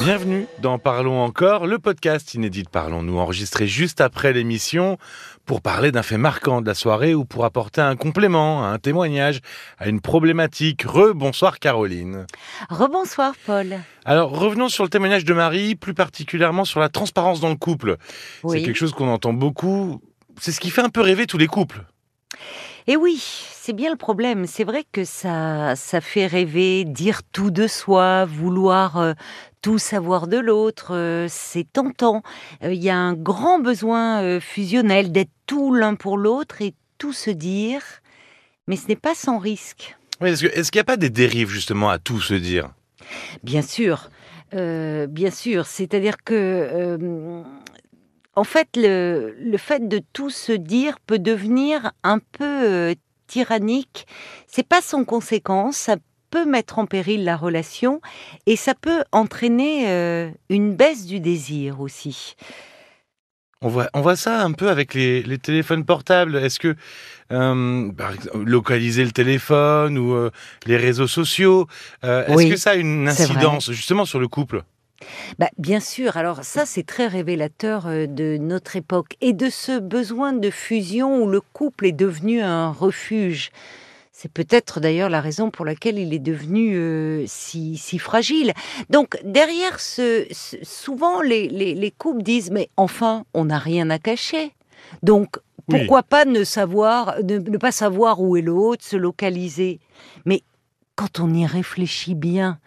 Bienvenue dans Parlons encore, le podcast inédit Parlons-nous, enregistré juste après l'émission pour parler d'un fait marquant de la soirée ou pour apporter un complément, un témoignage à une problématique. Rebonsoir Caroline. Rebonsoir Paul. Alors revenons sur le témoignage de Marie, plus particulièrement sur la transparence dans le couple. Oui. C'est quelque chose qu'on entend beaucoup. C'est ce qui fait un peu rêver tous les couples. Et oui, c'est bien le problème. C'est vrai que ça, ça fait rêver, dire tout de soi, vouloir euh, tout savoir de l'autre. euh, c'est tentant. Euh, Il y a un grand besoin fusionnel d'être tout l'un pour l'autre et tout se dire. Mais ce n'est pas sans risque. Oui, est-ce que- est-ce qu'il n'y a pas des dérives justement à tout se dire? Bien sûr, bien sûr. C'est-à-dire que, en fait, le, le fait de tout se dire peut devenir un peu tyrannique. C'est pas sans conséquence. Ça peut mettre en péril la relation et ça peut entraîner euh, une baisse du désir aussi. on voit, on voit ça un peu avec les, les téléphones portables. Est-ce que euh, localiser le téléphone ou euh, les réseaux sociaux, euh, est-ce Oui, que ça a une incidence justement sur le couple? Bah, bien sûr, alors ça c'est très révélateur euh, de notre époque et de ce besoin de fusion où le couple est devenu un refuge. C'est peut-être d'ailleurs la raison pour laquelle il est devenu euh, si, si fragile. Donc derrière ce, ce- souvent les, les, les couples disent mais enfin on n'a rien à cacher. Donc Oui. pourquoi pas ne savoir, ne, ne pas savoir où est l'autre, se localiser. Mais quand on y réfléchit bien,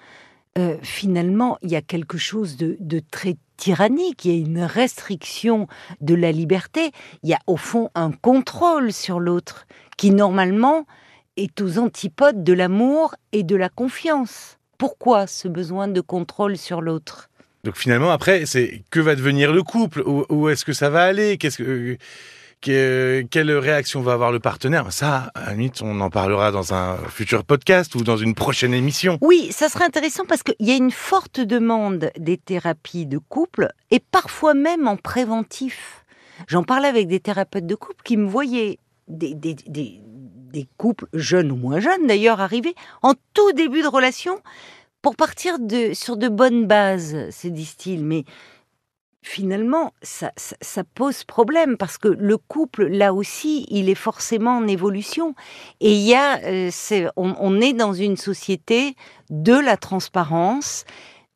euh, finalement, il y a quelque chose de, très tyrannique, il y a une restriction de la liberté, il y a au fond un contrôle sur l'autre qui normalement est aux antipodes de l'amour et de la confiance. Pourquoi ce besoin de contrôle sur l'autre? Donc finalement, après, c'est que va devenir le couple? Où, où est-ce que ça va aller? Qu'est-ce que, que- quelle réaction va avoir le partenaire? Ça, à on en parlera dans un futur podcast ou dans une prochaine émission. Oui, ça serait intéressant parce qu'il y a une forte demande des thérapies de couple et parfois même en préventif. J'en parlais avec des thérapeutes de couple qui me voyaient des, couples jeunes ou moins jeunes d'ailleurs arriver en tout début de relation pour partir sur de bonnes bases, se disent-ils. Mais finalement, ça, pose problème parce que le couple, là aussi, il est forcément en évolution. Et il y a, euh, on, est dans une société de la transparence,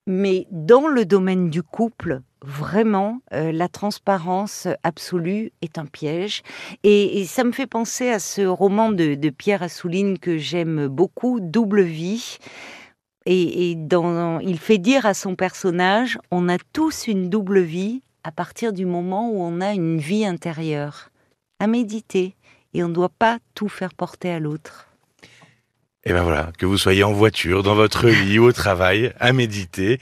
mais dans le domaine du couple, vraiment, euh, la transparence absolue est un piège. Et, et ça me fait penser à ce roman de, de Pierre Assouline que j'aime beaucoup, Double vie. Et, et dans, il fait dire à son personnage, on a tous une double vie à partir du moment où on a une vie intérieure. À méditer. Et on ne doit pas tout faire porter à l'autre. Et ben voilà, que vous soyez en voiture, dans votre lit ou au travail, à méditer.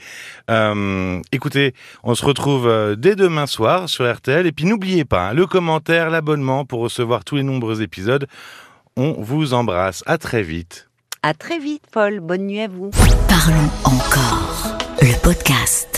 Euh, écoutez, on se retrouve euh, dès demain soir sur RTL. Et puis n'oubliez pas, hein, le commentaire, l'abonnement pour recevoir tous les nombreux épisodes. On vous embrasse. À très vite. À très vite, Paul. Bonne nuit à vous. Parlons encore. Le podcast.